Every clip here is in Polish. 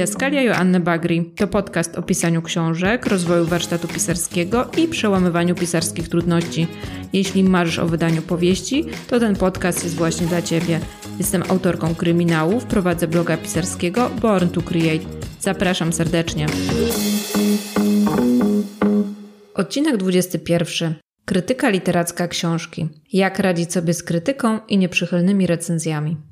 Didaskalia Joanny Bagri to podcast o pisaniu książek, rozwoju warsztatu pisarskiego i przełamywaniu pisarskich trudności. Jeśli marzysz o wydaniu powieści, to ten podcast jest właśnie dla Ciebie. Jestem autorką kryminałów, prowadzę bloga pisarskiego Born to Create. Zapraszam serdecznie. Odcinek 21. Krytyka literacka książki. Jak radzić sobie z krytyką i nieprzychylnymi recenzjami.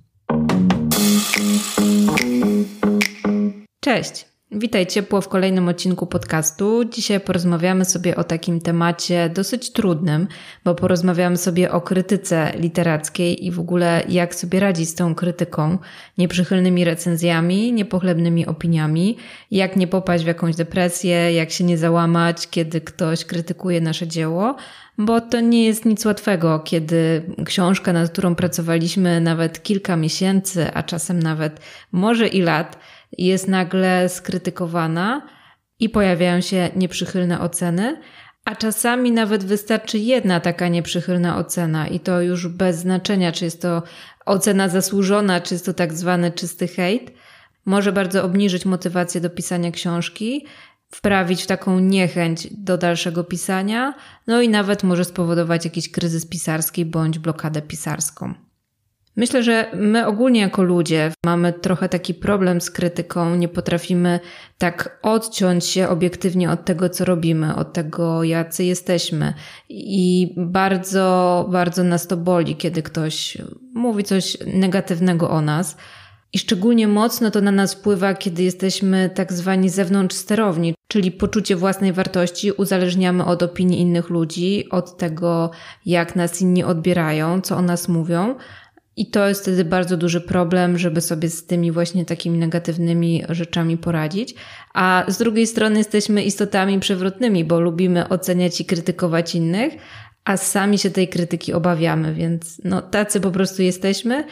Cześć! Witaj ciepło w kolejnym odcinku podcastu. Dzisiaj porozmawiamy sobie o takim temacie dosyć trudnym, bo porozmawiamy sobie o krytyce literackiej i w ogóle jak sobie radzić z tą krytyką, nieprzychylnymi recenzjami, niepochlebnymi opiniami, jak nie popaść w jakąś depresję, jak się nie załamać, kiedy ktoś krytykuje nasze dzieło, bo to nie jest nic łatwego, kiedy książka, nad którą pracowaliśmy nawet kilka miesięcy, a czasem nawet może i lat, jest nagle skrytykowana i pojawiają się nieprzychylne oceny, a czasami nawet wystarczy jedna taka nieprzychylna ocena i to już bez znaczenia, czy jest to ocena zasłużona, czy jest to tak zwany czysty hejt, może bardzo obniżyć motywację do pisania książki, wprawić w taką niechęć do dalszego pisania, no i nawet może spowodować jakiś kryzys pisarski bądź blokadę pisarską. Myślę, że my ogólnie jako ludzie mamy trochę taki problem z krytyką, nie potrafimy tak odciąć się obiektywnie od tego, co robimy, od tego, jacy jesteśmy. I bardzo, bardzo nas to boli, kiedy ktoś mówi coś negatywnego o nas. I szczególnie mocno to na nas wpływa, kiedy jesteśmy tak zwani zewnątrz sterowni, czyli poczucie własnej wartości uzależniamy od opinii innych ludzi, od tego, jak nas inni odbierają, co o nas mówią. I to jest wtedy bardzo duży problem, żeby sobie z tymi właśnie takimi negatywnymi rzeczami poradzić. A z drugiej strony jesteśmy istotami przewrotnymi, bo lubimy oceniać i krytykować innych, a sami się tej krytyki obawiamy, więc no tacy po prostu jesteśmy,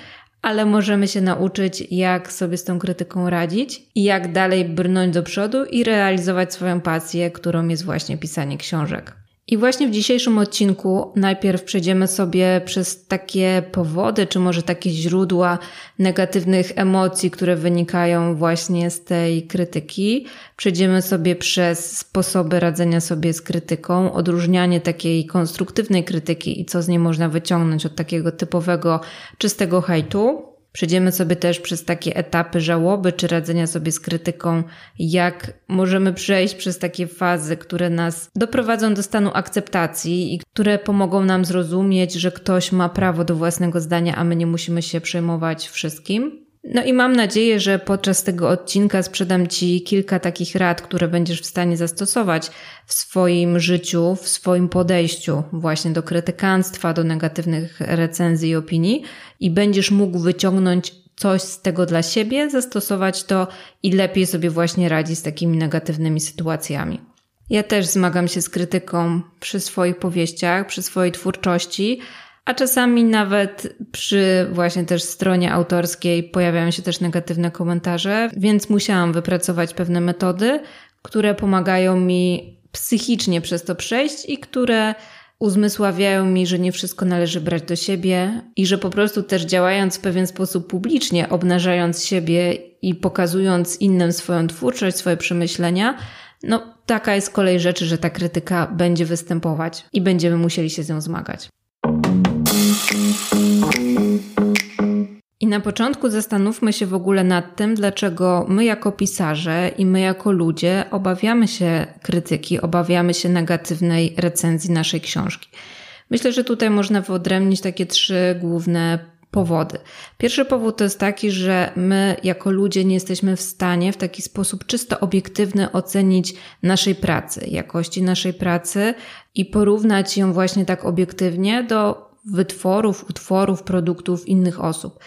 ale możemy się nauczyć, jak sobie z tą krytyką radzić i jak dalej brnąć do przodu i realizować swoją pasję, którą jest właśnie pisanie książek. I właśnie w dzisiejszym odcinku najpierw przejdziemy sobie przez takie powody, czy może takie źródła negatywnych emocji, które wynikają właśnie z tej krytyki. Przejdziemy sobie przez sposoby radzenia sobie z krytyką, odróżnianie takiej konstruktywnej krytyki i co z niej można wyciągnąć od takiego typowego, czystego hejtu. Przejdziemy sobie też przez takie etapy żałoby czy radzenia sobie z krytyką, jak możemy przejść przez takie fazy, które nas doprowadzą do stanu akceptacji i które pomogą nam zrozumieć, że ktoś ma prawo do własnego zdania, a my nie musimy się przejmować wszystkim. No i mam nadzieję, że podczas tego odcinka sprzedam Ci kilka takich rad, które będziesz w stanie zastosować w swoim życiu, w swoim podejściu właśnie do krytykanstwa, do negatywnych recenzji i opinii i będziesz mógł wyciągnąć coś z tego dla siebie, zastosować to i lepiej sobie właśnie radzić z takimi negatywnymi sytuacjami. Ja też zmagam się z krytyką przy swoich powieściach, przy swojej twórczości, a czasami nawet przy właśnie też stronie autorskiej pojawiają się też negatywne komentarze, więc musiałam wypracować pewne metody, które pomagają mi psychicznie przez to przejść i które uzmysławiają mi, że nie wszystko należy brać do siebie i że po prostu też działając w pewien sposób publicznie, obnażając siebie i pokazując innym swoją twórczość, swoje przemyślenia, no taka jest kolej rzeczy, że ta krytyka będzie występować i będziemy musieli się z nią zmagać. I na początku zastanówmy się w ogóle nad tym, dlaczego my jako pisarze i my jako ludzie obawiamy się krytyki, obawiamy się negatywnej recenzji naszej książki. Myślę, że tutaj można wyodrębnić takie trzy główne powody. Pierwszy powód to jest taki, że my jako ludzie nie jesteśmy w stanie w taki sposób czysto obiektywny ocenić naszej pracy, jakości naszej pracy i porównać ją właśnie tak obiektywnie do wytworów, utworów, produktów innych osób.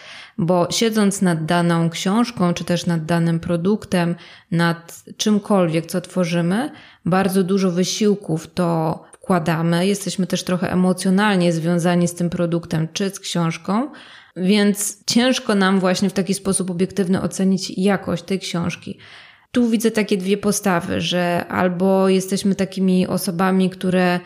Bo siedząc nad daną książką, czy też nad danym produktem, nad czymkolwiek, co tworzymy, bardzo dużo wysiłków to wkładamy. Jesteśmy też trochę emocjonalnie związani z tym produktem, czy z książką, więc ciężko nam właśnie w taki sposób obiektywny ocenić jakość tej książki. Tu widzę takie dwie postawy, że albo jesteśmy takimi osobami, które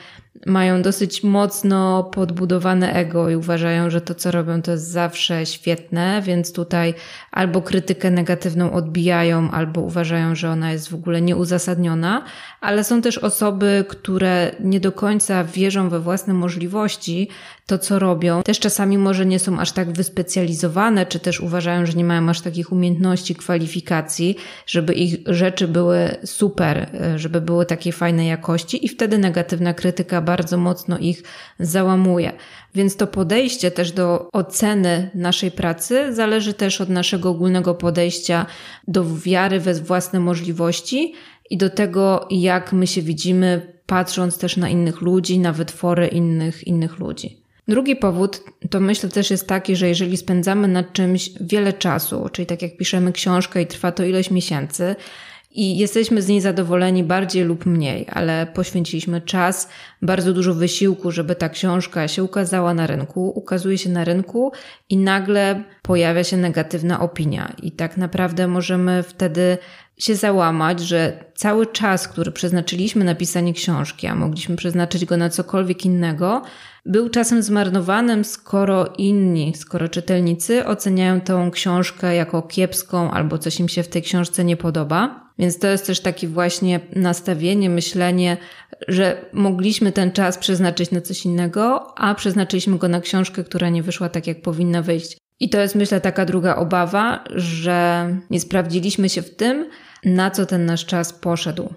mają dosyć mocno podbudowane ego i uważają, że to, co robią, to jest zawsze świetne, więc tutaj albo krytykę negatywną odbijają, albo uważają, że ona jest w ogóle nieuzasadniona, ale są też osoby, które nie do końca wierzą we własne możliwości, to co robią. Też czasami może nie są aż tak wyspecjalizowane, czy też uważają, że nie mają aż takich umiejętności, kwalifikacji, żeby ich rzeczy były super, żeby były takiej fajnej jakości i wtedy negatywna krytyka bardzo mocno ich załamuje. Więc to podejście też do oceny naszej pracy zależy też od naszego ogólnego podejścia do wiary we własne możliwości i do tego, jak my się widzimy, patrząc też na innych ludzi, na wytwory innych, innych ludzi. Drugi powód to myślę też jest taki, że jeżeli spędzamy nad czymś wiele czasu, czyli tak jak piszemy książkę i trwa to ileś miesięcy, i jesteśmy z niej zadowoleni bardziej lub mniej, ale poświęciliśmy czas, bardzo dużo wysiłku, żeby ta książka się ukazała na rynku, ukazuje się na rynku i nagle pojawia się negatywna opinia. I tak naprawdę możemy wtedy się załamać, że cały czas, który przeznaczyliśmy na pisanie książki, a mogliśmy przeznaczyć go na cokolwiek innego, był czasem zmarnowanym, skoro inni, skoro czytelnicy oceniają tą książkę jako kiepską albo coś im się w tej książce nie podoba. Więc to jest też takie właśnie nastawienie, myślenie, że mogliśmy ten czas przeznaczyć na coś innego, a przeznaczyliśmy go na książkę, która nie wyszła tak, jak powinna wyjść. I to jest, myślę, taka druga obawa, że nie sprawdziliśmy się w tym, na co ten nasz czas poszedł.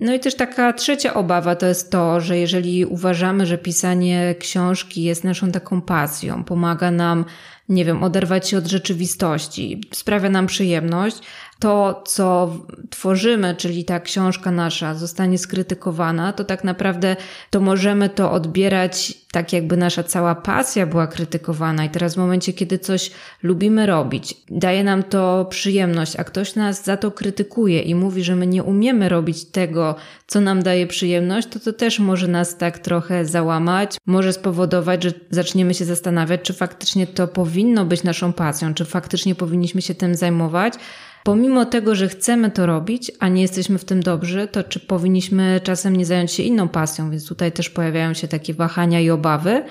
No i też taka trzecia obawa to jest to, że jeżeli uważamy, że pisanie książki jest naszą taką pasją, pomaga nam, nie wiem, oderwać się od rzeczywistości, sprawia nam przyjemność, to, co tworzymy, czyli ta książka nasza zostanie skrytykowana, to tak naprawdę to możemy to odbierać tak, jakby nasza cała pasja była krytykowana. I teraz w momencie, kiedy coś lubimy robić, daje nam to przyjemność, a ktoś nas za to krytykuje i mówi, że my nie umiemy robić tego, co nam daje przyjemność, to to też może nas tak trochę załamać, może spowodować, że zaczniemy się zastanawiać, czy faktycznie to powinno być naszą pasją, czy faktycznie powinniśmy się tym zajmować pomimo tego, że chcemy to robić, a nie jesteśmy w tym dobrzy, to czy powinniśmy czasem nie zająć się inną pasją? Więc tutaj też pojawiają się takie wahania i obawy.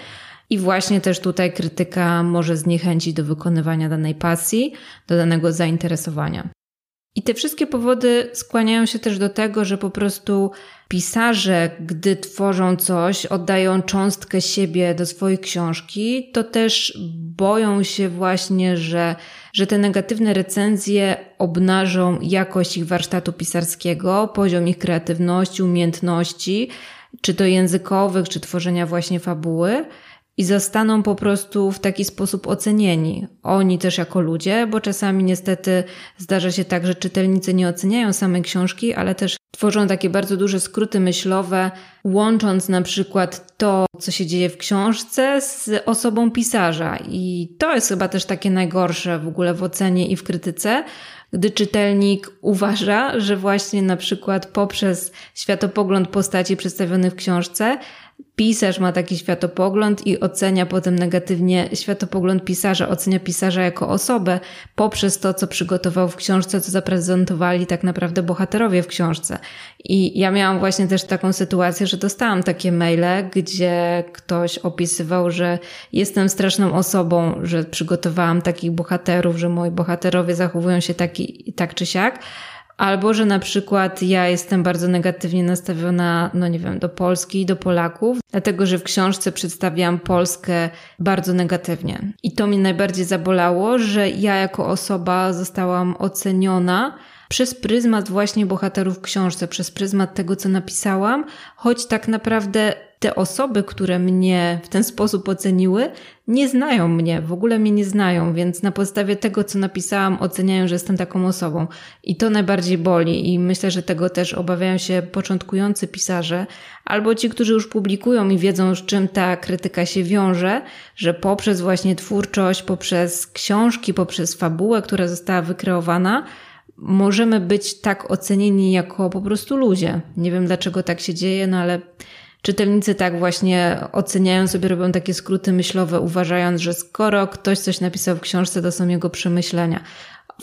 I właśnie też tutaj krytyka może zniechęcić do wykonywania danej pasji, do danego zainteresowania. I te wszystkie powody skłaniają się też do tego, że po prostu pisarze, gdy tworzą coś, oddają cząstkę siebie do swojej książki, to też boją się właśnie, że, że te negatywne recenzje obnażą jakość ich warsztatu pisarskiego, poziom ich kreatywności, umiejętności, czy to językowych, czy tworzenia właśnie fabuły i zostaną po prostu w taki sposób ocenieni. Oni też jako ludzie, bo czasami niestety zdarza się tak, że czytelnicy nie oceniają samej książki, ale też tworzą takie bardzo duże skróty myślowe, łącząc na przykład to, co się dzieje w książce z osobą pisarza. I to jest chyba też takie najgorsze w ogóle w ocenie i w krytyce, gdy czytelnik uważa, że właśnie na przykład poprzez światopogląd postaci przedstawionych w książce pisarz ma taki światopogląd i ocenia potem negatywnie światopogląd pisarza, ocenia pisarza jako osobę poprzez to, co przygotował w książce, co zaprezentowali tak naprawdę bohaterowie w książce. I ja miałam właśnie też taką sytuację, że dostałam takie maile, gdzie ktoś opisywał, że jestem straszną osobą, że przygotowałam takich bohaterów, że moi bohaterowie zachowują się taki, tak czy siak. Albo, że na przykład ja jestem bardzo negatywnie nastawiona, no nie wiem, do Polski i do Polaków, dlatego że w książce przedstawiam Polskę bardzo negatywnie. I to mnie najbardziej zabolało, że ja jako osoba zostałam oceniona przez pryzmat właśnie bohaterów w książce, przez pryzmat tego, co napisałam, choć tak naprawdę te osoby, które mnie w ten sposób oceniły, nie znają mnie, w ogóle mnie nie znają, więc na podstawie tego, co napisałam, oceniają, że jestem taką osobą. I to najbardziej boli, i myślę, że tego też obawiają się początkujący pisarze, albo ci, którzy już publikują i wiedzą, z czym ta krytyka się wiąże, że poprzez właśnie twórczość, poprzez książki, poprzez fabułę, która została wykreowana, możemy być tak ocenieni jako po prostu ludzie. Nie wiem dlaczego tak się dzieje, no ale czytelnicy tak właśnie oceniają sobie, robią takie skróty myślowe, uważając, że skoro ktoś coś napisał w książce, to są jego przemyślenia.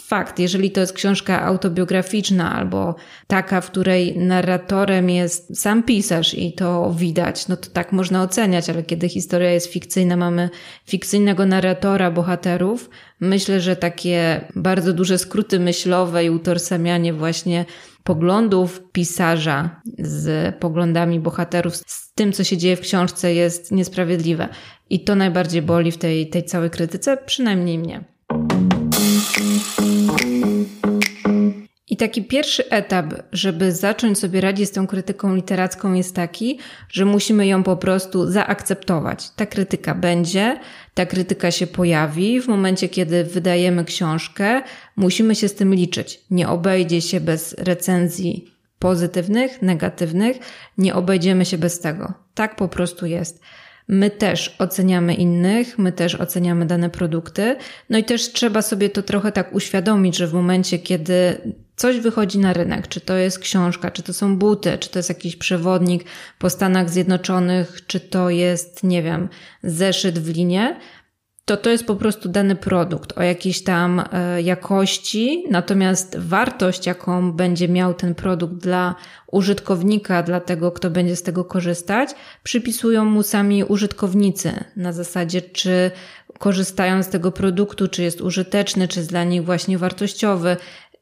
fakt, jeżeli to jest książka autobiograficzna albo taka, w której narratorem jest sam pisarz i to widać, no to tak można oceniać, ale kiedy historia jest fikcyjna, mamy fikcyjnego narratora, bohaterów, myślę, że takie bardzo duże skróty myślowe i utożsamianie właśnie poglądów pisarza z poglądami bohaterów, z tym, co się dzieje w książce, jest niesprawiedliwe. I to najbardziej boli w tej, tej całej krytyce, przynajmniej mnie. I taki pierwszy etap, żeby zacząć sobie radzić z tą krytyką literacką, jest taki, że musimy ją po prostu zaakceptować. Ta krytyka będzie, ta krytyka się pojawi. W momencie, kiedy wydajemy książkę, musimy się z tym liczyć. Nie obejdzie się bez recenzji pozytywnych, negatywnych, nie obejdziemy się bez tego. Tak po prostu jest. My też oceniamy innych, my też oceniamy dane produkty. No i też trzeba sobie to trochę tak uświadomić, że w momencie, kiedy coś wychodzi na rynek, czy to jest książka, czy to są buty, czy to jest jakiś przewodnik po Stanach Zjednoczonych, czy to jest, nie wiem, zeszyt w linie, to to jest po prostu dany produkt o jakiejś tam e, jakości, natomiast wartość, jaką będzie miał ten produkt dla użytkownika, dla tego, kto będzie z tego korzystać, przypisują mu sami użytkownicy na zasadzie, czy korzystają z tego produktu, czy jest użyteczny, czy jest dla nich właśnie wartościowy,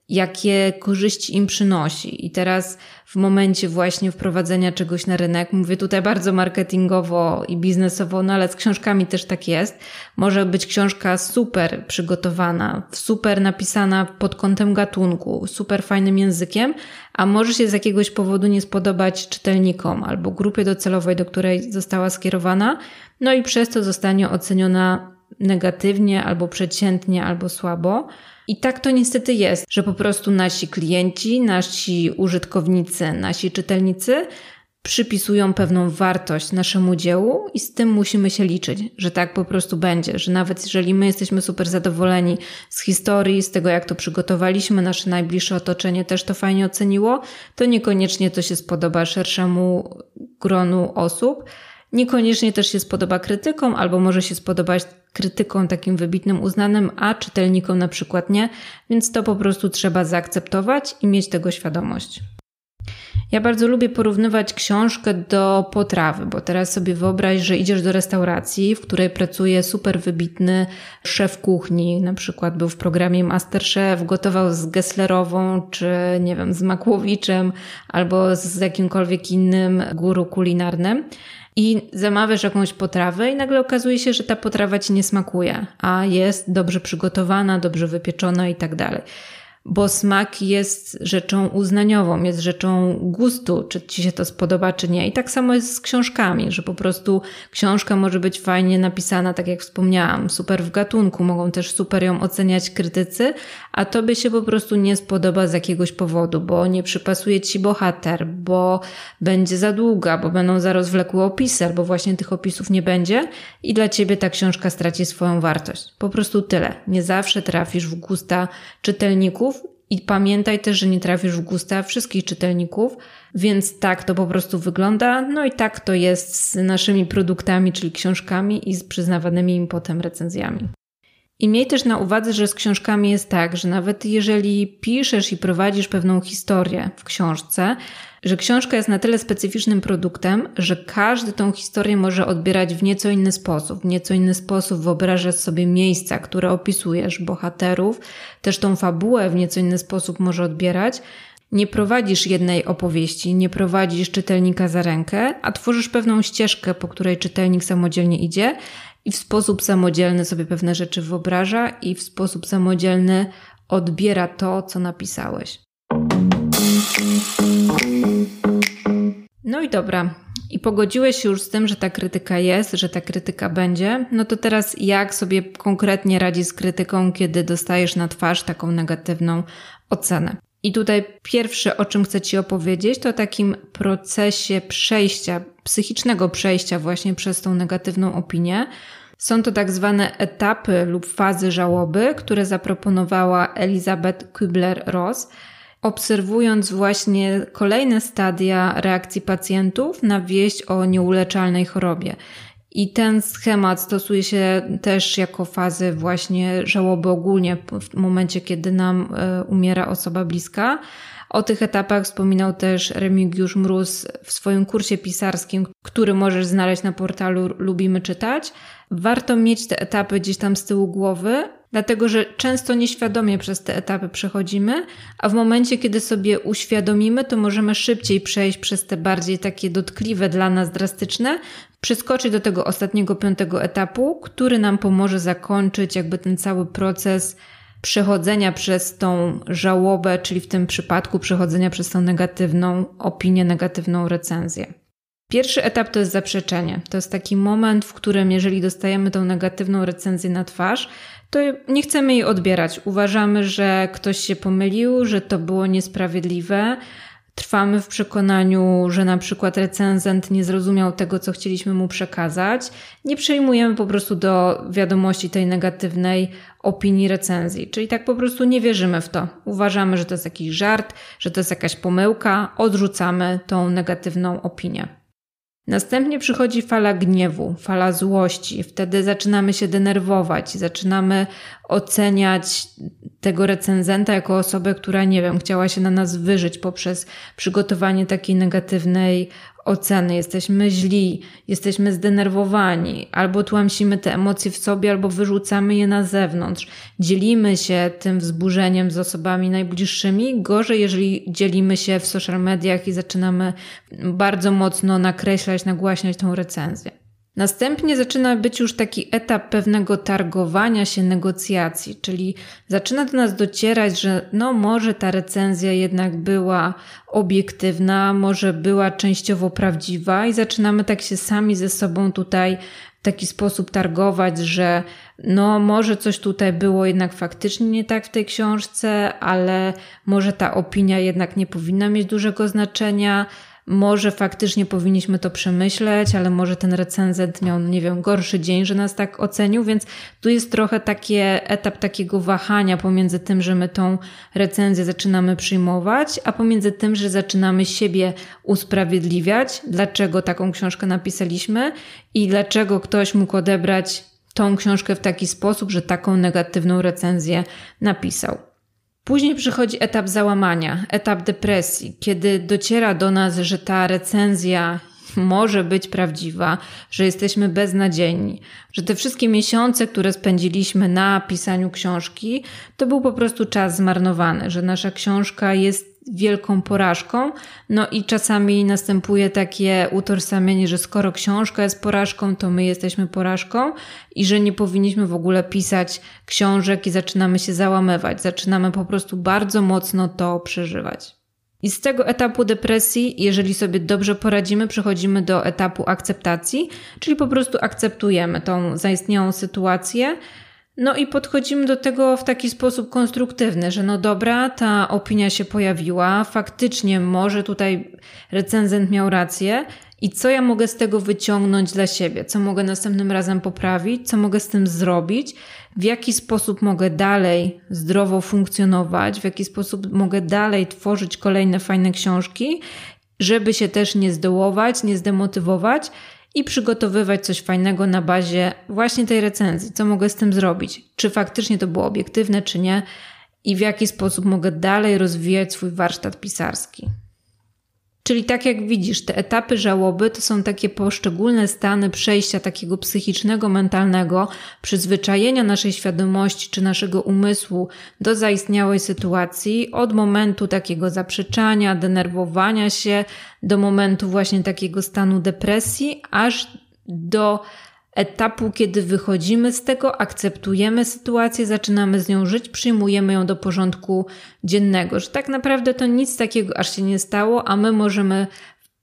jakie korzyści im przynosi. I teraz w momencie właśnie wprowadzenia czegoś na rynek, mówię tutaj bardzo marketingowo i biznesowo, no ale z książkami też tak jest. Może być książka super przygotowana, super napisana pod kątem gatunku, super fajnym językiem, a może się z jakiegoś powodu nie spodobać czytelnikom albo grupie docelowej, do której została skierowana, no i przez to zostanie oceniona negatywnie albo przeciętnie albo słabo. I tak to niestety jest, że po prostu nasi klienci, nasi użytkownicy, nasi czytelnicy przypisują pewną wartość naszemu dziełu i z tym musimy się liczyć, że tak po prostu będzie, że nawet jeżeli my jesteśmy super zadowoleni z historii, z tego jak to przygotowaliśmy, nasze najbliższe otoczenie też to fajnie oceniło, to niekoniecznie to się spodoba szerszemu gronu osób. Niekoniecznie też się spodoba krytykom, albo może się spodobać krytykom takim wybitnym, uznanym, a czytelnikom na przykład nie, więc to po prostu trzeba zaakceptować i mieć tego świadomość. Ja bardzo lubię porównywać książkę do potrawy, bo teraz sobie wyobraź, że idziesz do restauracji, w której pracuje super wybitny szef kuchni, na przykład był w programie Masterchef, gotował z Gesslerową, czy nie wiem, z Makłowiczem, albo z jakimkolwiek innym guru kulinarnym i zamawiasz jakąś potrawę i nagle okazuje się, że ta potrawa ci nie smakuje, a jest dobrze przygotowana, dobrze wypieczona i tak dalej bo smak jest rzeczą uznaniową, jest rzeczą gustu, czy ci się to spodoba, czy nie. I tak samo jest z książkami, że po prostu książka może być fajnie napisana, tak jak wspomniałam, super w gatunku, mogą też super ją oceniać krytycy, a tobie się po prostu nie spodoba z jakiegoś powodu, bo nie przypasuje ci bohater, bo będzie za długa, bo będą za rozwlekłe opisy, albo właśnie tych opisów nie będzie i dla ciebie ta książka straci swoją wartość. Po prostu tyle. Nie zawsze trafisz w gusta czytelników, i pamiętaj też, że nie trafisz w gusta wszystkich czytelników, więc tak to po prostu wygląda. No i tak to jest z naszymi produktami, czyli książkami i z przyznawanymi im potem recenzjami. I miej też na uwadze, że z książkami jest tak, że nawet jeżeli piszesz i prowadzisz pewną historię w książce, że książka jest na tyle specyficznym produktem, że każdy tą historię może odbierać w nieco inny sposób. W nieco inny sposób wyobrażać sobie miejsca, które opisujesz, bohaterów, też tą fabułę w nieco inny sposób może odbierać. Nie prowadzisz jednej opowieści, nie prowadzisz czytelnika za rękę, a tworzysz pewną ścieżkę, po której czytelnik samodzielnie idzie i w sposób samodzielny sobie pewne rzeczy wyobraża i w sposób samodzielny odbiera to, co napisałeś. No i dobra. I pogodziłeś się już z tym, że ta krytyka jest, że ta krytyka będzie. No to teraz jak sobie konkretnie radzi z krytyką, kiedy dostajesz na twarz taką negatywną ocenę? I tutaj pierwsze, o czym chcę Ci opowiedzieć, to takim procesie przejścia, psychicznego przejścia właśnie przez tą negatywną opinię. Są to tak zwane etapy lub fazy żałoby, które zaproponowała Elizabeth Kubler-Ross obserwując właśnie kolejne stadia reakcji pacjentów na wieść o nieuleczalnej chorobie. I ten schemat stosuje się też jako fazy właśnie żałoby ogólnie w momencie, kiedy nam e, umiera osoba bliska. O tych etapach wspominał też Remigiusz Mróz w swoim kursie pisarskim, który możesz znaleźć na portalu Lubimy Czytać. Warto mieć te etapy gdzieś tam z tyłu głowy, dlatego że często nieświadomie przez te etapy przechodzimy, a w momencie, kiedy sobie uświadomimy, to możemy szybciej przejść przez te bardziej takie dotkliwe dla nas, drastyczne, przeskoczyć do tego ostatniego, piątego etapu, który nam pomoże zakończyć jakby ten cały proces przechodzenia przez tą żałobę, czyli w tym przypadku przechodzenia przez tą negatywną opinię, negatywną recenzję. Pierwszy etap to jest zaprzeczenie. To jest taki moment, w którym jeżeli dostajemy tą negatywną recenzję na twarz, to nie chcemy jej odbierać. Uważamy, że ktoś się pomylił, że to było niesprawiedliwe. Trwamy w przekonaniu, że na przykład recenzent nie zrozumiał tego, co chcieliśmy mu przekazać. Nie przejmujemy po prostu do wiadomości tej negatywnej opinii recenzji. Czyli tak po prostu nie wierzymy w to. Uważamy, że to jest jakiś żart, że to jest jakaś pomyłka, odrzucamy tą negatywną opinię. Następnie przychodzi fala gniewu, fala złości. Wtedy zaczynamy się denerwować, zaczynamy oceniać tego recenzenta jako osobę, która, nie wiem, chciała się na nas wyżyć poprzez przygotowanie takiej negatywnej oceny, jesteśmy źli, jesteśmy zdenerwowani, albo tłamsimy te emocje w sobie, albo wyrzucamy je na zewnątrz. Dzielimy się tym wzburzeniem z osobami najbliższymi. Gorzej, jeżeli dzielimy się w social mediach i zaczynamy bardzo mocno nakreślać, nagłaśniać tą recenzję. Następnie zaczyna być już taki etap pewnego targowania się negocjacji, czyli zaczyna do nas docierać, że no może ta recenzja jednak była obiektywna, może była częściowo prawdziwa i zaczynamy tak się sami ze sobą tutaj w taki sposób targować, że no może coś tutaj było jednak faktycznie nie tak w tej książce, ale może ta opinia jednak nie powinna mieć dużego znaczenia może faktycznie powinniśmy to przemyśleć, ale może ten recenzent miał, nie wiem, gorszy dzień, że nas tak ocenił, więc tu jest trochę taki etap takiego wahania pomiędzy tym, że my tą recenzję zaczynamy przyjmować, a pomiędzy tym, że zaczynamy siebie usprawiedliwiać, dlaczego taką książkę napisaliśmy i dlaczego ktoś mógł odebrać tą książkę w taki sposób, że taką negatywną recenzję napisał. Później przychodzi etap załamania, etap depresji, kiedy dociera do nas, że ta recenzja może być prawdziwa, że jesteśmy beznadziejni, że te wszystkie miesiące, które spędziliśmy na pisaniu książki, to był po prostu czas zmarnowany, że nasza książka jest wielką porażką. No i czasami następuje takie utożsamienie, że skoro książka jest porażką, to my jesteśmy porażką i że nie powinniśmy w ogóle pisać książek i zaczynamy się załamywać. Zaczynamy po prostu bardzo mocno to przeżywać. I z tego etapu depresji, jeżeli sobie dobrze poradzimy, przechodzimy do etapu akceptacji, czyli po prostu akceptujemy tą zaistniałą sytuację no i podchodzimy do tego w taki sposób konstruktywny, że no dobra, ta opinia się pojawiła, faktycznie może tutaj recenzent miał rację. I co ja mogę z tego wyciągnąć dla siebie, co mogę następnym razem poprawić, co mogę z tym zrobić, w jaki sposób mogę dalej zdrowo funkcjonować, w jaki sposób mogę dalej tworzyć kolejne fajne książki, żeby się też nie zdołować, nie zdemotywować i przygotowywać coś fajnego na bazie właśnie tej recenzji. Co mogę z tym zrobić? Czy faktycznie to było obiektywne, czy nie? I w jaki sposób mogę dalej rozwijać swój warsztat pisarski. Czyli tak jak widzisz, te etapy żałoby to są takie poszczególne stany przejścia takiego psychicznego, mentalnego, przyzwyczajenia naszej świadomości czy naszego umysłu do zaistniałej sytuacji, od momentu takiego zaprzeczania, denerwowania się, do momentu właśnie takiego stanu depresji, aż do etapu, kiedy wychodzimy z tego, akceptujemy sytuację, zaczynamy z nią żyć, przyjmujemy ją do porządku dziennego, że tak naprawdę to nic takiego aż się nie stało, a my możemy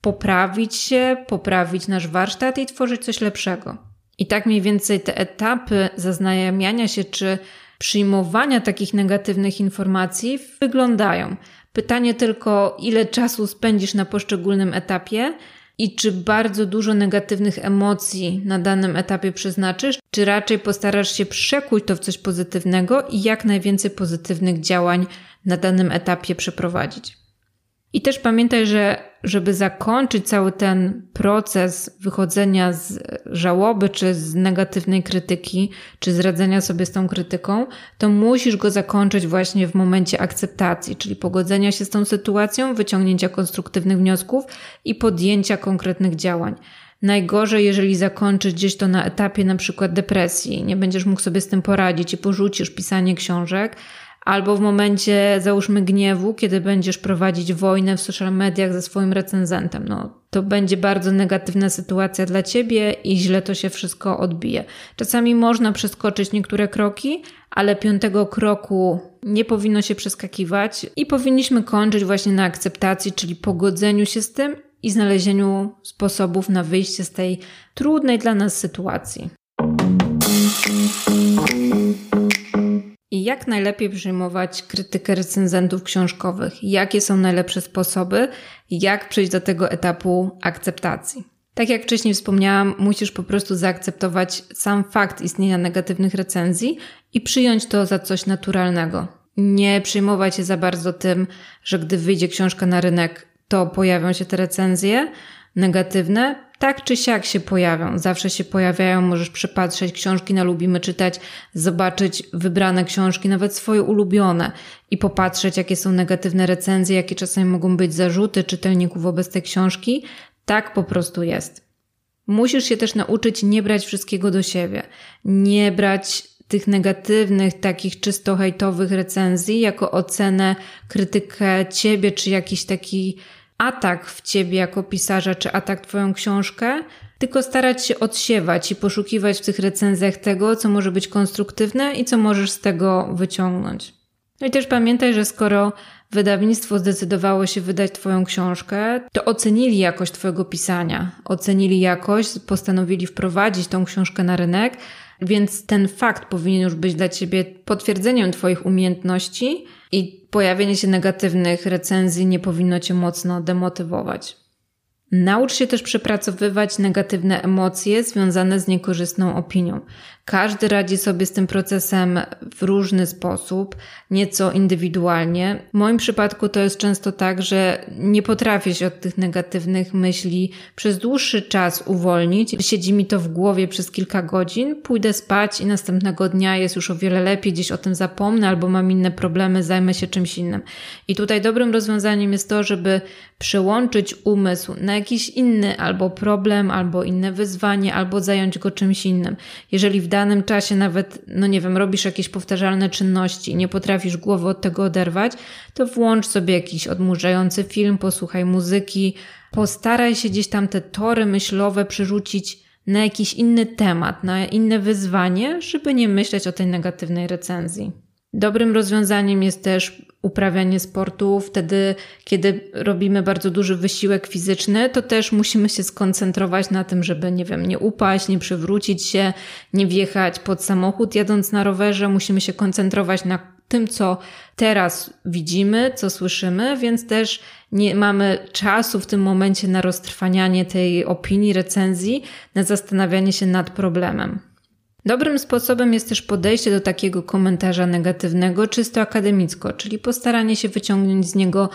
poprawić się, poprawić nasz warsztat i tworzyć coś lepszego. I tak mniej więcej te etapy zaznajamiania się czy przyjmowania takich negatywnych informacji wyglądają. Pytanie tylko, ile czasu spędzisz na poszczególnym etapie, i czy bardzo dużo negatywnych emocji na danym etapie przeznaczysz, czy raczej postarasz się przekuć to w coś pozytywnego i jak najwięcej pozytywnych działań na danym etapie przeprowadzić. I też pamiętaj, że żeby zakończyć cały ten proces wychodzenia z żałoby, czy z negatywnej krytyki, czy z radzenia sobie z tą krytyką, to musisz go zakończyć właśnie w momencie akceptacji, czyli pogodzenia się z tą sytuacją, wyciągnięcia konstruktywnych wniosków i podjęcia konkretnych działań. Najgorzej, jeżeli zakończysz gdzieś to na etapie na przykład depresji, nie będziesz mógł sobie z tym poradzić i porzucisz pisanie książek, albo w momencie, załóżmy, gniewu, kiedy będziesz prowadzić wojnę w social mediach ze swoim recenzentem. No, to będzie bardzo negatywna sytuacja dla ciebie i źle to się wszystko odbije. Czasami można przeskoczyć niektóre kroki, ale piątego kroku nie powinno się przeskakiwać i powinniśmy kończyć właśnie na akceptacji, czyli pogodzeniu się z tym i znalezieniu sposobów na wyjście z tej trudnej dla nas sytuacji. I jak najlepiej przyjmować krytykę recenzentów książkowych? Jakie są najlepsze sposoby? Jak przejść do tego etapu akceptacji? Tak jak wcześniej wspomniałam, musisz po prostu zaakceptować sam fakt istnienia negatywnych recenzji i przyjąć to za coś naturalnego. Nie przejmować się za bardzo tym, że gdy wyjdzie książka na rynek, to pojawią się te recenzje negatywne, tak czy siak się pojawią. Zawsze się pojawiają, możesz przypatrzeć książki na lubimy czytać, zobaczyć wybrane książki, nawet swoje ulubione i popatrzeć, jakie są negatywne recenzje, jakie czasami mogą być zarzuty czytelników wobec tej książki. Tak po prostu jest. Musisz się też nauczyć nie brać wszystkiego do siebie. Nie brać tych negatywnych, takich czysto hejtowych recenzji jako ocenę, krytykę ciebie, czy jakiś taki atak w ciebie jako pisarza, czy atak twoją książkę, tylko starać się odsiewać i poszukiwać w tych recenzjach tego, co może być konstruktywne i co możesz z tego wyciągnąć. No i też pamiętaj, że skoro wydawnictwo zdecydowało się wydać Twoją książkę, to ocenili jakość Twojego pisania, ocenili jakość, postanowili wprowadzić tą książkę na rynek, więc ten fakt powinien już być dla Ciebie potwierdzeniem Twoich umiejętności i pojawienie się negatywnych recenzji nie powinno cię mocno demotywować. Naucz się też przepracowywać negatywne emocje związane z niekorzystną opinią. Każdy radzi sobie z tym procesem w różny sposób, nieco indywidualnie. W moim przypadku to jest często tak, że nie potrafię się od tych negatywnych myśli przez dłuższy czas uwolnić. Siedzi mi to w głowie przez kilka godzin, pójdę spać i następnego dnia jest już o wiele lepiej, gdzieś o tym zapomnę albo mam inne problemy, zajmę się czymś innym. I tutaj dobrym rozwiązaniem jest to, żeby przełączyć umysł na jakiś inny albo problem, albo inne wyzwanie, albo zająć go czymś innym. Jeżeli w danym czasie nawet, no nie wiem, robisz jakieś powtarzalne czynności i nie potrafisz głowy od tego oderwać, to włącz sobie jakiś odmurzający film, posłuchaj muzyki, postaraj się gdzieś tam te tory myślowe przerzucić na jakiś inny temat, na inne wyzwanie, żeby nie myśleć o tej negatywnej recenzji. Dobrym rozwiązaniem jest też uprawianie sportu. Wtedy, kiedy robimy bardzo duży wysiłek fizyczny, to też musimy się skoncentrować na tym, żeby, nie wiem, nie upaść, nie przewrócić się, nie wjechać pod samochód jadąc na rowerze. Musimy się koncentrować na tym, co teraz widzimy, co słyszymy, więc też nie mamy czasu w tym momencie na roztrwanianie tej opinii, recenzji, na zastanawianie się nad problemem. Dobrym sposobem jest też podejście do takiego komentarza negatywnego czysto akademicko, czyli postaranie się wyciągnąć z niego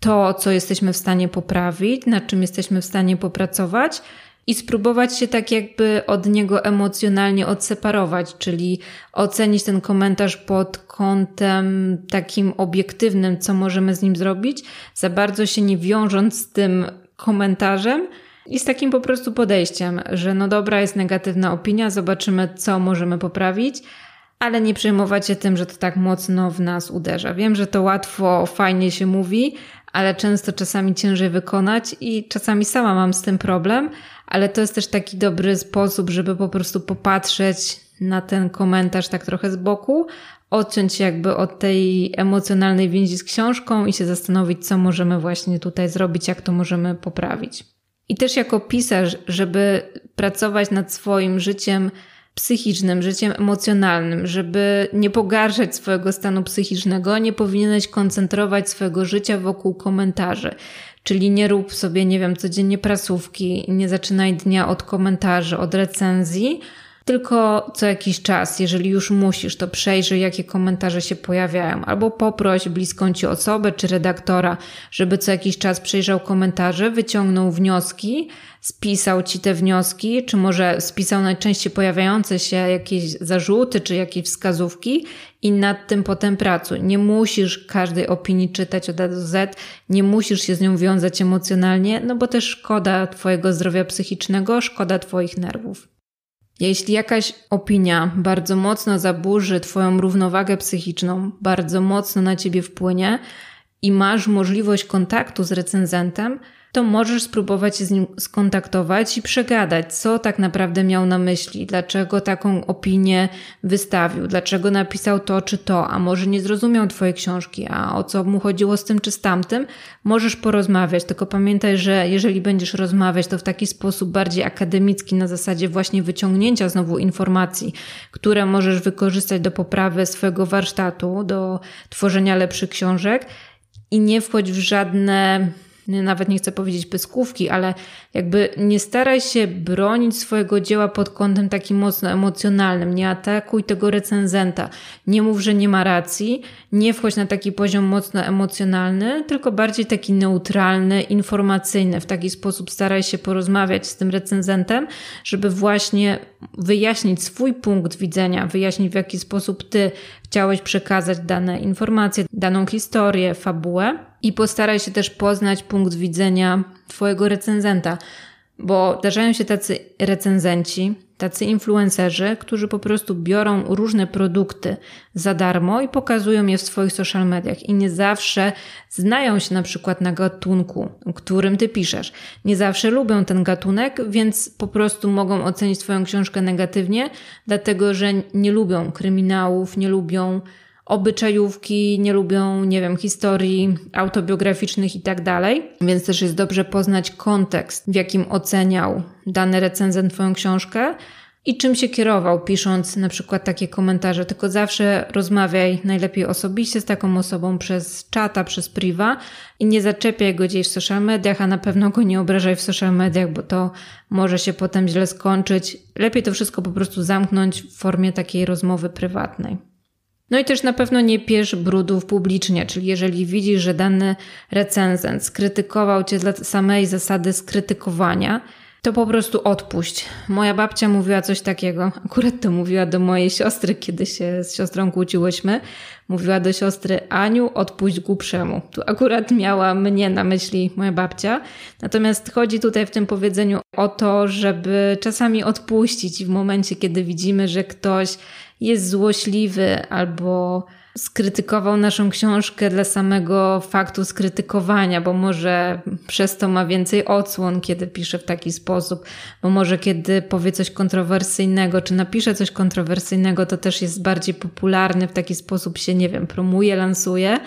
to, co jesteśmy w stanie poprawić, nad czym jesteśmy w stanie popracować i spróbować się tak jakby od niego emocjonalnie odseparować, czyli ocenić ten komentarz pod kątem takim obiektywnym, co możemy z nim zrobić, za bardzo się nie wiążąc z tym komentarzem, i z takim po prostu podejściem, że no dobra, jest negatywna opinia, zobaczymy, co możemy poprawić, ale nie przejmować się tym, że to tak mocno w nas uderza. Wiem, że to łatwo, fajnie się mówi, ale często czasami ciężej wykonać i czasami sama mam z tym problem, ale to jest też taki dobry sposób, żeby po prostu popatrzeć na ten komentarz tak trochę z boku, odciąć się jakby od tej emocjonalnej więzi z książką i się zastanowić, co możemy właśnie tutaj zrobić, jak to możemy poprawić. I też jako pisarz, żeby pracować nad swoim życiem psychicznym, życiem emocjonalnym, żeby nie pogarszać swojego stanu psychicznego, nie powinieneś koncentrować swojego życia wokół komentarzy. Czyli nie rób sobie, nie wiem, codziennie prasówki, nie zaczynaj dnia od komentarzy, od recenzji, tylko co jakiś czas, jeżeli już musisz, to przejrzyj, jakie komentarze się pojawiają, albo poproś bliską ci osobę czy redaktora, żeby co jakiś czas przejrzał komentarze, wyciągnął wnioski, spisał ci te wnioski, czy może spisał najczęściej pojawiające się jakieś zarzuty czy jakieś wskazówki i nad tym potem pracuj. Nie musisz każdej opinii czytać od A do Z, nie musisz się z nią wiązać emocjonalnie, no bo też szkoda Twojego zdrowia psychicznego, szkoda Twoich nerwów. Jeśli jakaś opinia bardzo mocno zaburzy Twoją równowagę psychiczną, bardzo mocno na Ciebie wpłynie i masz możliwość kontaktu z recenzentem, to możesz spróbować się z nim skontaktować i przegadać, co tak naprawdę miał na myśli, dlaczego taką opinię wystawił, dlaczego napisał to czy to, a może nie zrozumiał Twojej książki, a o co mu chodziło z tym czy z tamtym. Możesz porozmawiać, tylko pamiętaj, że jeżeli będziesz rozmawiać, to w taki sposób bardziej akademicki, na zasadzie właśnie wyciągnięcia znowu informacji, które możesz wykorzystać do poprawy swojego warsztatu, do tworzenia lepszych książek i nie wchodź w żadne nawet nie chcę powiedzieć pyskówki, ale jakby nie staraj się bronić swojego dzieła pod kątem takim mocno emocjonalnym. Nie atakuj tego recenzenta. Nie mów, że nie ma racji. Nie wchodź na taki poziom mocno emocjonalny, tylko bardziej taki neutralny, informacyjny. W taki sposób staraj się porozmawiać z tym recenzentem, żeby właśnie wyjaśnić swój punkt widzenia, wyjaśnić w jaki sposób ty chciałeś przekazać dane informacje, daną historię, fabułę i postaraj się też poznać punkt widzenia Twojego recenzenta, bo zdarzają się tacy recenzenci, tacy influencerzy, którzy po prostu biorą różne produkty za darmo i pokazują je w swoich social mediach i nie zawsze znają się na przykład na gatunku, którym ty piszesz. Nie zawsze lubią ten gatunek, więc po prostu mogą ocenić Twoją książkę negatywnie, dlatego że nie lubią kryminałów, nie lubią obyczajówki, nie lubią, nie wiem, historii autobiograficznych i tak dalej. Więc też jest dobrze poznać kontekst, w jakim oceniał dany recenzent Twoją książkę i czym się kierował, pisząc na przykład takie komentarze. Tylko zawsze rozmawiaj najlepiej osobiście z taką osobą przez czata, przez priwa i nie zaczepiaj go gdzieś w social mediach, a na pewno go nie obrażaj w social mediach, bo to może się potem źle skończyć. Lepiej to wszystko po prostu zamknąć w formie takiej rozmowy prywatnej. No i też na pewno nie pierz brudów publicznie, czyli jeżeli widzisz, że dany recenzent skrytykował cię dla samej zasady skrytykowania, to po prostu odpuść. Moja babcia mówiła coś takiego, akurat to mówiła do mojej siostry, kiedy się z siostrą kłóciłyśmy. Mówiła do siostry Aniu, odpuść głupszemu. Tu akurat miała mnie na myśli moja babcia. Natomiast chodzi tutaj w tym powiedzeniu o to, żeby czasami odpuścić w momencie, kiedy widzimy, że ktoś jest złośliwy albo skrytykował naszą książkę dla samego faktu skrytykowania, bo może przez to ma więcej odsłon, kiedy pisze w taki sposób, bo może kiedy powie coś kontrowersyjnego, czy napisze coś kontrowersyjnego, to też jest bardziej popularny, w taki sposób się, nie wiem, promuje, lansuje.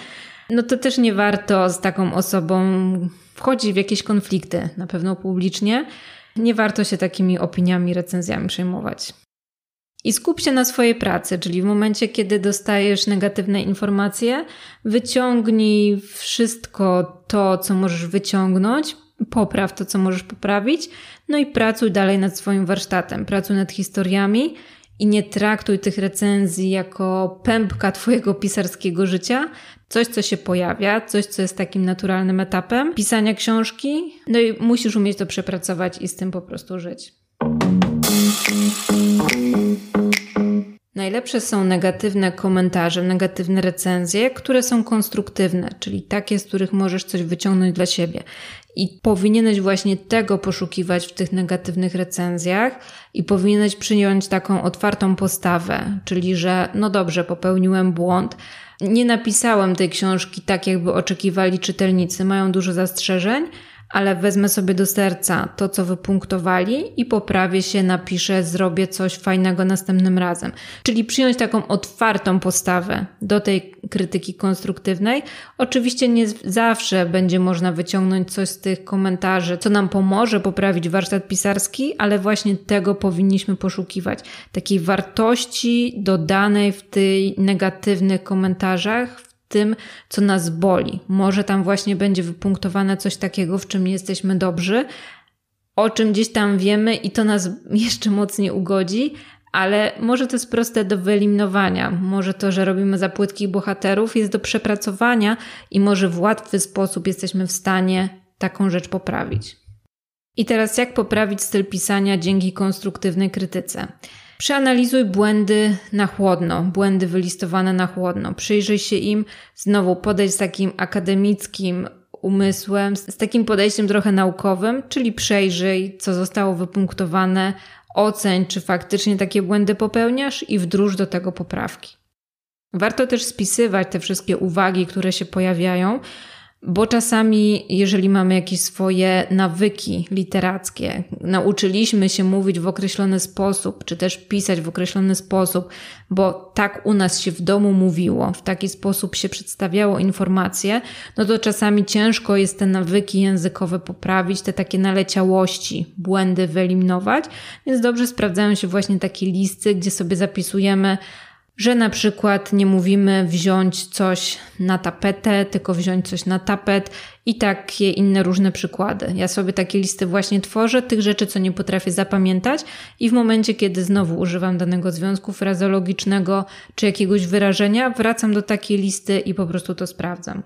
No to też nie warto z taką osobą wchodzić w jakieś konflikty, na pewno publicznie. Nie warto się takimi opiniami, recenzjami przejmować. I skup się na swojej pracy, czyli w momencie, kiedy dostajesz negatywne informacje, wyciągnij wszystko to, co możesz wyciągnąć, popraw to, co możesz poprawić, no i pracuj dalej nad swoim warsztatem, pracuj nad historiami i nie traktuj tych recenzji jako pępka Twojego pisarskiego życia, coś, co się pojawia, coś, co jest takim naturalnym etapem pisania książki, no i musisz umieć to przepracować i z tym po prostu żyć. Najlepsze są negatywne komentarze, negatywne recenzje, które są konstruktywne, czyli takie, z których możesz coś wyciągnąć dla siebie. I powinieneś właśnie tego poszukiwać w tych negatywnych recenzjach i powinieneś przyjąć taką otwartą postawę, czyli że no dobrze, popełniłem błąd, nie napisałem tej książki tak, jakby oczekiwali czytelnicy, mają dużo zastrzeżeń, ale wezmę sobie do serca to, co wypunktowali i poprawię się, napiszę, zrobię coś fajnego następnym razem. Czyli przyjąć taką otwartą postawę do tej krytyki konstruktywnej. Oczywiście nie zawsze będzie można wyciągnąć coś z tych komentarzy, co nam pomoże poprawić warsztat pisarski, ale właśnie tego powinniśmy poszukiwać. Takiej wartości dodanej w tych negatywnych komentarzach, tym, co nas boli. Może tam właśnie będzie wypunktowane coś takiego, w czym nie jesteśmy dobrzy, o czym gdzieś tam wiemy i to nas jeszcze mocniej ugodzi, ale może to jest proste do wyeliminowania. Może to, że robimy za płytkich bohaterów, jest do przepracowania i może w łatwy sposób jesteśmy w stanie taką rzecz poprawić. I teraz jak poprawić styl pisania dzięki konstruktywnej krytyce? Przeanalizuj błędy na chłodno, błędy wylistowane na chłodno. Przyjrzyj się im, znowu podejdź z takim akademickim umysłem, z takim podejściem trochę naukowym, czyli przejrzyj, co zostało wypunktowane, oceń, czy faktycznie takie błędy popełniasz i wdróż do tego poprawki. Warto też spisywać te wszystkie uwagi, które się pojawiają, bo czasami, jeżeli mamy jakieś swoje nawyki literackie, nauczyliśmy się mówić w określony sposób, czy też pisać w określony sposób, bo tak u nas się w domu mówiło, w taki sposób się przedstawiało informacje, no to czasami ciężko jest te nawyki językowe poprawić, te takie naleciałości, błędy wyeliminować, więc dobrze sprawdzają się właśnie takie listy, gdzie sobie zapisujemy że na przykład nie mówimy wziąć coś na tapetę, tylko wziąć coś na tapet i takie inne różne przykłady. Ja sobie takie listy właśnie tworzę, tych rzeczy, co nie potrafię zapamiętać i w momencie, kiedy znowu używam danego związku frazologicznego czy jakiegoś wyrażenia, wracam do takiej listy i po prostu to sprawdzam.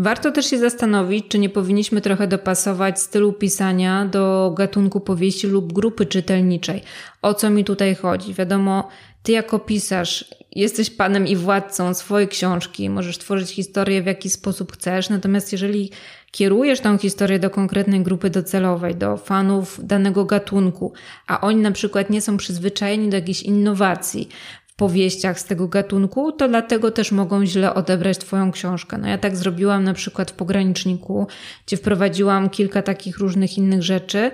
Warto też się zastanowić, czy nie powinniśmy trochę dopasować stylu pisania do gatunku powieści lub grupy czytelniczej. O co mi tutaj chodzi? Wiadomo, ty jako pisarz jesteś panem i władcą swojej książki, możesz tworzyć historię w jaki sposób chcesz, natomiast jeżeli kierujesz tą historię do konkretnej grupy docelowej, do fanów danego gatunku, a oni na przykład nie są przyzwyczajeni do jakichś innowacji, powieściach z tego gatunku, to dlatego też mogą źle odebrać Twoją książkę. No ja tak zrobiłam na przykład w pograniczniku, gdzie wprowadziłam kilka takich różnych innych rzeczy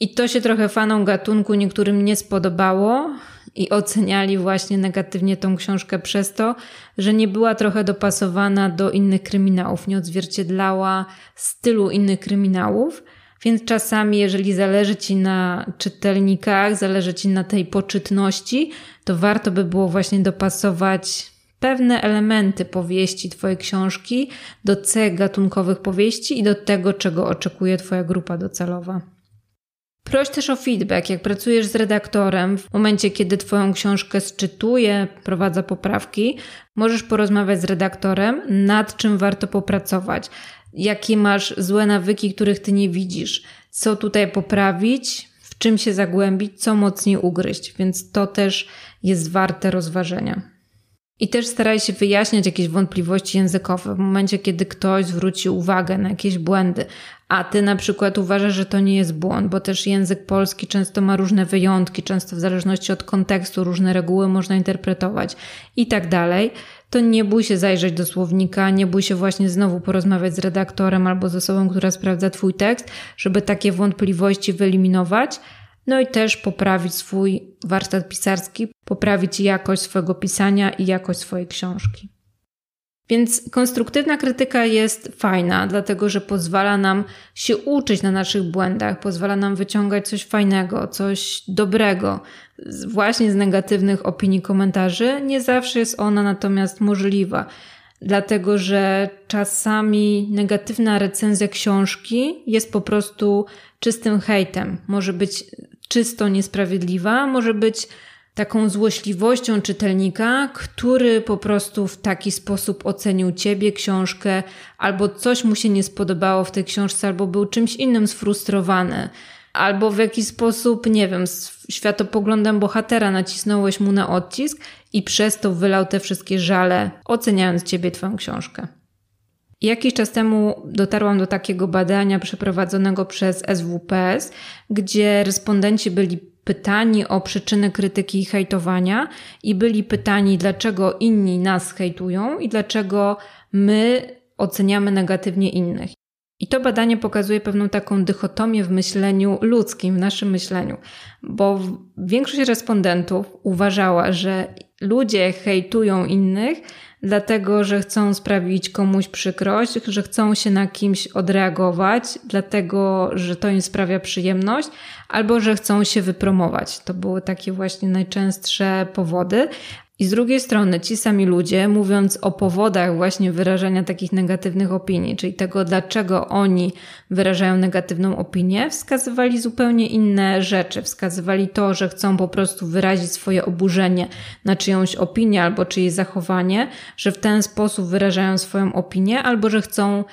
i to się trochę fanom gatunku niektórym nie spodobało, i oceniali właśnie negatywnie tą książkę przez to, że nie była trochę dopasowana do innych kryminałów, nie odzwierciedlała stylu innych kryminałów. Więc czasami, jeżeli zależy Ci na czytelnikach, zależy Ci na tej poczytności, to warto by było właśnie dopasować pewne elementy powieści Twojej książki do cech gatunkowych powieści i do tego, czego oczekuje Twoja grupa docelowa. Proś też o feedback, jak pracujesz z redaktorem, w momencie, kiedy Twoją książkę sczytuje, prowadza poprawki, możesz porozmawiać z redaktorem, nad czym warto popracować, jakie masz złe nawyki, których Ty nie widzisz, co tutaj poprawić, w czym się zagłębić, co mocniej ugryźć, więc to też jest warte rozważenia. I też staraj się wyjaśniać jakieś wątpliwości językowe w momencie, kiedy ktoś zwróci uwagę na jakieś błędy, a ty na przykład uważasz, że to nie jest błąd, bo też język polski często ma różne wyjątki, często w zależności od kontekstu różne reguły można interpretować i tak dalej, to nie bój się zajrzeć do słownika, nie bój się właśnie znowu porozmawiać z redaktorem albo z osobą, która sprawdza twój tekst, żeby takie wątpliwości wyeliminować no i też poprawić swój warsztat pisarski, poprawić jakość swojego pisania i jakość swojej książki. Więc konstruktywna krytyka jest fajna, dlatego że pozwala nam się uczyć na naszych błędach, pozwala nam wyciągać coś fajnego, coś dobrego, właśnie z negatywnych opinii, komentarzy. Nie zawsze jest ona natomiast możliwa, dlatego że czasami negatywna recenzja książki jest po prostu czystym hejtem. Może być czysto niesprawiedliwa, może być taką złośliwością czytelnika, który po prostu w taki sposób ocenił ciebie, książkę, albo coś mu się nie spodobało w tej książce, albo był czymś innym sfrustrowany, albo w jakiś sposób, nie wiem, z światopoglądem bohatera nacisnąłeś mu na odcisk i przez to wylał te wszystkie żale, oceniając ciebie, twoją książkę. Jakiś czas temu dotarłam do takiego badania przeprowadzonego przez SWPS, gdzie respondenci byli pytani o przyczyny krytyki i hejtowania i byli pytani, dlaczego inni nas hejtują i dlaczego my oceniamy negatywnie innych. I to badanie pokazuje pewną taką dychotomię w myśleniu ludzkim, w naszym myśleniu, bo większość respondentów uważała, że ludzie hejtują innych, dlatego że chcą sprawić komuś przykrość, że chcą się na kimś odreagować, dlatego że to im sprawia przyjemność, albo że chcą się wypromować. To były takie właśnie najczęstsze powody. I z drugiej strony ci sami ludzie, mówiąc o powodach właśnie wyrażania takich negatywnych opinii, czyli tego, dlaczego oni wyrażają negatywną opinię, wskazywali zupełnie inne rzeczy. Wskazywali to, że chcą po prostu wyrazić swoje oburzenie na czyjąś opinię albo czyjeś zachowanie, że w ten sposób wyrażają swoją opinię, albo że chcą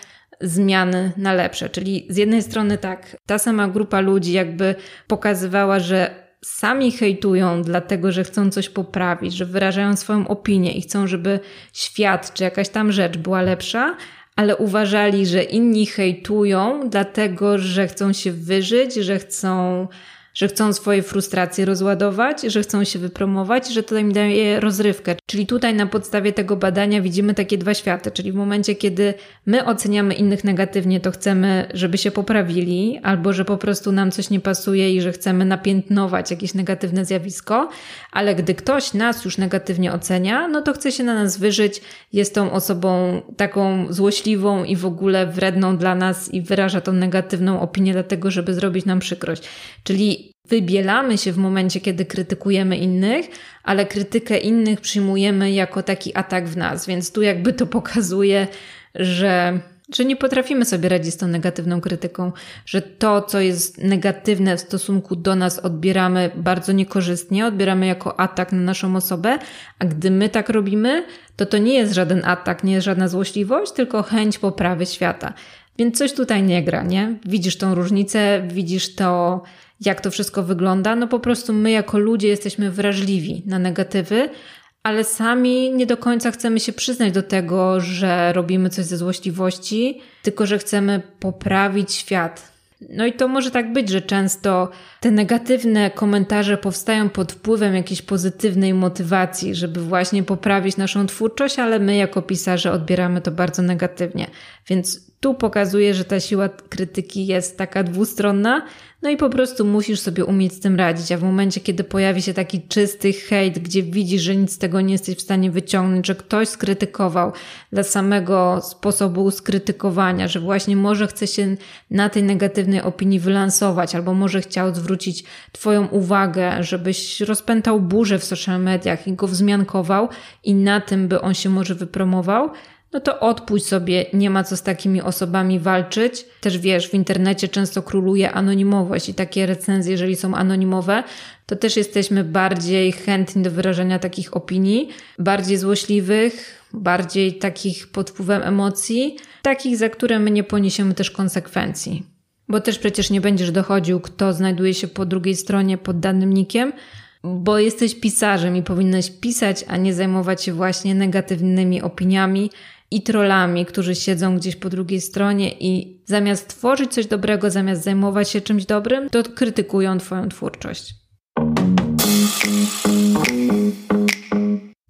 zmiany na lepsze. Czyli z jednej strony tak, ta sama grupa ludzi jakby pokazywała, że sami hejtują, dlatego że chcą coś poprawić, że wyrażają swoją opinię i chcą, żeby świat czy jakaś tam rzecz była lepsza, ale uważali, że inni hejtują, dlatego że chcą się wyżyć, że chcą że chcą swoje frustracje rozładować, że chcą się wypromować, że to im daje rozrywkę. Czyli tutaj na podstawie tego badania widzimy takie dwa światy, czyli w momencie, kiedy my oceniamy innych negatywnie, to chcemy, żeby się poprawili, albo że po prostu nam coś nie pasuje i że chcemy napiętnować jakieś negatywne zjawisko, ale gdy ktoś nas już negatywnie ocenia, no to chce się na nas wyżyć, jest tą osobą taką złośliwą i w ogóle wredną dla nas i wyraża tą negatywną opinię dlatego, żeby zrobić nam przykrość. Czyli wybielamy się w momencie, kiedy krytykujemy innych, ale krytykę innych przyjmujemy jako taki atak w nas, więc tu jakby to pokazuje, że że nie potrafimy sobie radzić z tą negatywną krytyką, że to, co jest negatywne w stosunku do nas, odbieramy bardzo niekorzystnie, odbieramy jako atak na naszą osobę, a gdy my tak robimy, to to nie jest żaden atak, nie jest żadna złośliwość, tylko chęć poprawy świata. Więc coś tutaj nie gra, nie? Widzisz tą różnicę, widzisz to, jak to wszystko wygląda. No po prostu my jako ludzie jesteśmy wrażliwi na negatywy, ale sami nie do końca chcemy się przyznać do tego, że robimy coś ze złośliwości, tylko że chcemy poprawić świat. No i to może tak być, że często te negatywne komentarze powstają pod wpływem jakiejś pozytywnej motywacji, żeby właśnie poprawić naszą twórczość, ale my jako pisarze odbieramy to bardzo negatywnie. Więc tu pokazuje, że ta siła krytyki jest taka dwustronna, no i po prostu musisz sobie umieć z tym radzić. A w momencie, kiedy pojawi się taki czysty hejt, gdzie widzisz, że nic z tego nie jesteś w stanie wyciągnąć, że ktoś skrytykował dla samego sposobu skrytykowania, że właśnie może chce się na tej negatywnej opinii wylansować, albo może chciał zwrócić Twoją uwagę, żebyś rozpętał burzę w social mediach i go wzmiankował i na tym by on się może wypromował, no to odpuść sobie, nie ma co z takimi osobami walczyć. Też wiesz, w internecie często króluje anonimowość i takie recenzje, jeżeli są anonimowe, to też jesteśmy bardziej chętni do wyrażania takich opinii, bardziej złośliwych, bardziej takich pod wpływem emocji, takich, za które my nie poniesiemy też konsekwencji. Bo też przecież nie będziesz dochodził, kto znajduje się po drugiej stronie pod danym nikiem, bo jesteś pisarzem i powinnaś pisać, a nie zajmować się właśnie negatywnymi opiniami, i trollami, którzy siedzą gdzieś po drugiej stronie i zamiast tworzyć coś dobrego, zamiast zajmować się czymś dobrym, to krytykują Twoją twórczość.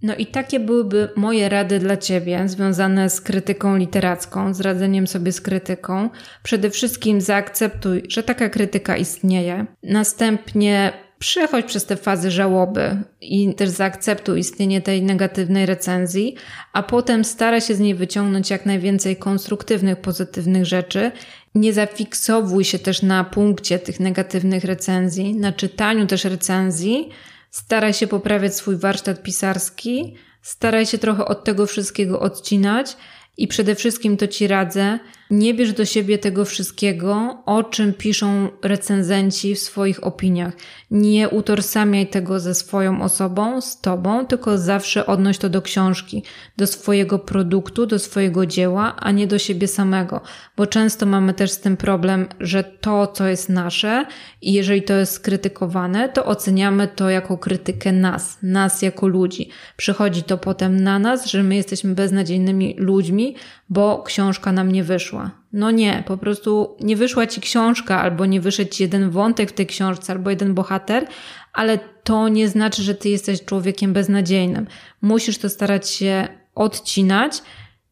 No i takie byłyby moje rady dla Ciebie związane z krytyką literacką, z radzeniem sobie z krytyką. Przede wszystkim zaakceptuj, że taka krytyka istnieje. Następnie przechodź przez te fazy żałoby i też zaakceptuj istnienie tej negatywnej recenzji, a potem stara się z niej wyciągnąć jak najwięcej konstruktywnych, pozytywnych rzeczy. Nie zafiksowuj się też na punkcie tych negatywnych recenzji, na czytaniu też recenzji. Staraj się poprawiać swój warsztat pisarski, staraj się trochę od tego wszystkiego odcinać i przede wszystkim to ci radzę, nie bierz do siebie tego wszystkiego, o czym piszą recenzenci w swoich opiniach. Nie utorsamiaj tego ze swoją osobą, z tobą, tylko zawsze odnoś to do książki, do swojego produktu, do swojego dzieła, a nie do siebie samego. Bo często mamy też z tym problem, że to, co jest nasze i jeżeli to jest skrytykowane, to oceniamy to jako krytykę nas, nas jako ludzi. Przychodzi to potem na nas, że my jesteśmy beznadziejnymi ludźmi, bo książka nam nie wyszła. No nie, po prostu nie wyszła ci książka, albo nie wyszedł ci jeden wątek w tej książce, albo jeden bohater, ale to nie znaczy, że ty jesteś człowiekiem beznadziejnym. Musisz to starać się odcinać.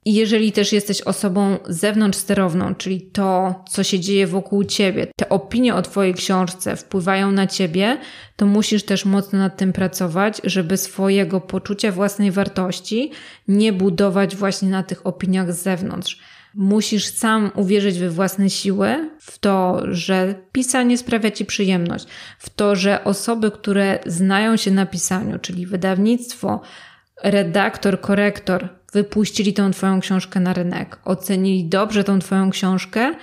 I jeżeli też jesteś osobą zewnątrz sterowną, czyli to, co się dzieje wokół ciebie, te opinie o twojej książce wpływają na ciebie, to musisz też mocno nad tym pracować, żeby swojego poczucia własnej wartości nie budować właśnie na tych opiniach z zewnątrz. Musisz sam uwierzyć we własne siły, w to, że pisanie sprawia ci przyjemność, w to, że osoby, które znają się na pisaniu, czyli wydawnictwo, redaktor, korektor wypuścili tą Twoją książkę na rynek, ocenili dobrze tą Twoją książkę,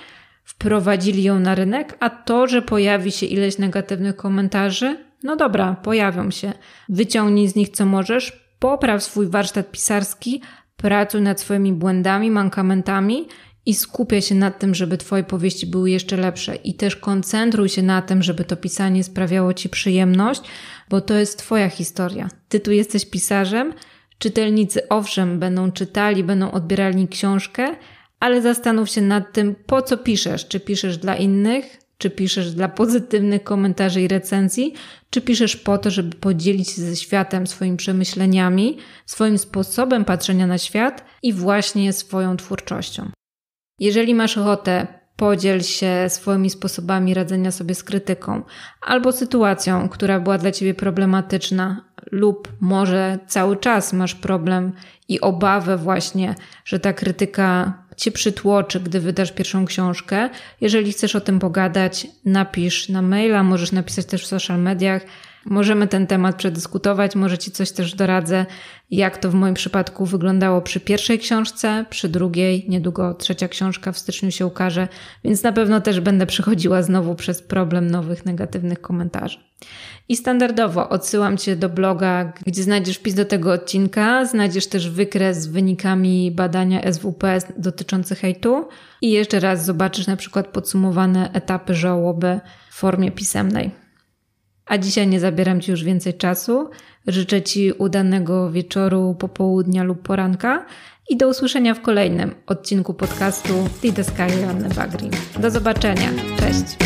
wprowadzili ją na rynek, a to, że pojawi się ileś negatywnych komentarzy, no dobra, pojawią się. Wyciągnij z nich co możesz, popraw swój warsztat pisarski, pracuj nad swoimi błędami, mankamentami i skupiaj się nad tym, żeby Twoje powieści były jeszcze lepsze. I też koncentruj się na tym, żeby to pisanie sprawiało Ci przyjemność, bo to jest Twoja historia. Ty tu jesteś pisarzem, czytelnicy owszem będą czytali, będą odbierali książkę, ale zastanów się nad tym, po co piszesz. Czy piszesz dla innych, czy piszesz dla pozytywnych komentarzy i recenzji, czy piszesz po to, żeby podzielić się ze światem swoimi przemyśleniami, swoim sposobem patrzenia na świat i właśnie swoją twórczością. Jeżeli masz ochotę, podziel się swoimi sposobami radzenia sobie z krytyką albo sytuacją, która była dla ciebie problematyczna, lub może cały czas masz problem i obawę właśnie, że ta krytyka cię przytłoczy, gdy wydasz pierwszą książkę. Jeżeli chcesz o tym pogadać, napisz na maila, możesz napisać też w social mediach. Możemy ten temat przedyskutować, może Ci coś też doradzę, jak to w moim przypadku wyglądało przy pierwszej książce, przy drugiej, niedługo trzecia książka w styczniu się ukaże, więc na pewno też będę przechodziła znowu przez problem nowych negatywnych komentarzy. I standardowo odsyłam Cię do bloga, gdzie znajdziesz wpis do tego odcinka, znajdziesz też wykres z wynikami badania SWP dotyczących hejtu i jeszcze raz zobaczysz na przykład podsumowane etapy żałoby w formie pisemnej. A dzisiaj nie zabieram Ci już więcej czasu. Życzę Ci udanego wieczoru, popołudnia lub poranka i do usłyszenia w kolejnym odcinku podcastu Tea the Sky Bagri. Do zobaczenia. Cześć!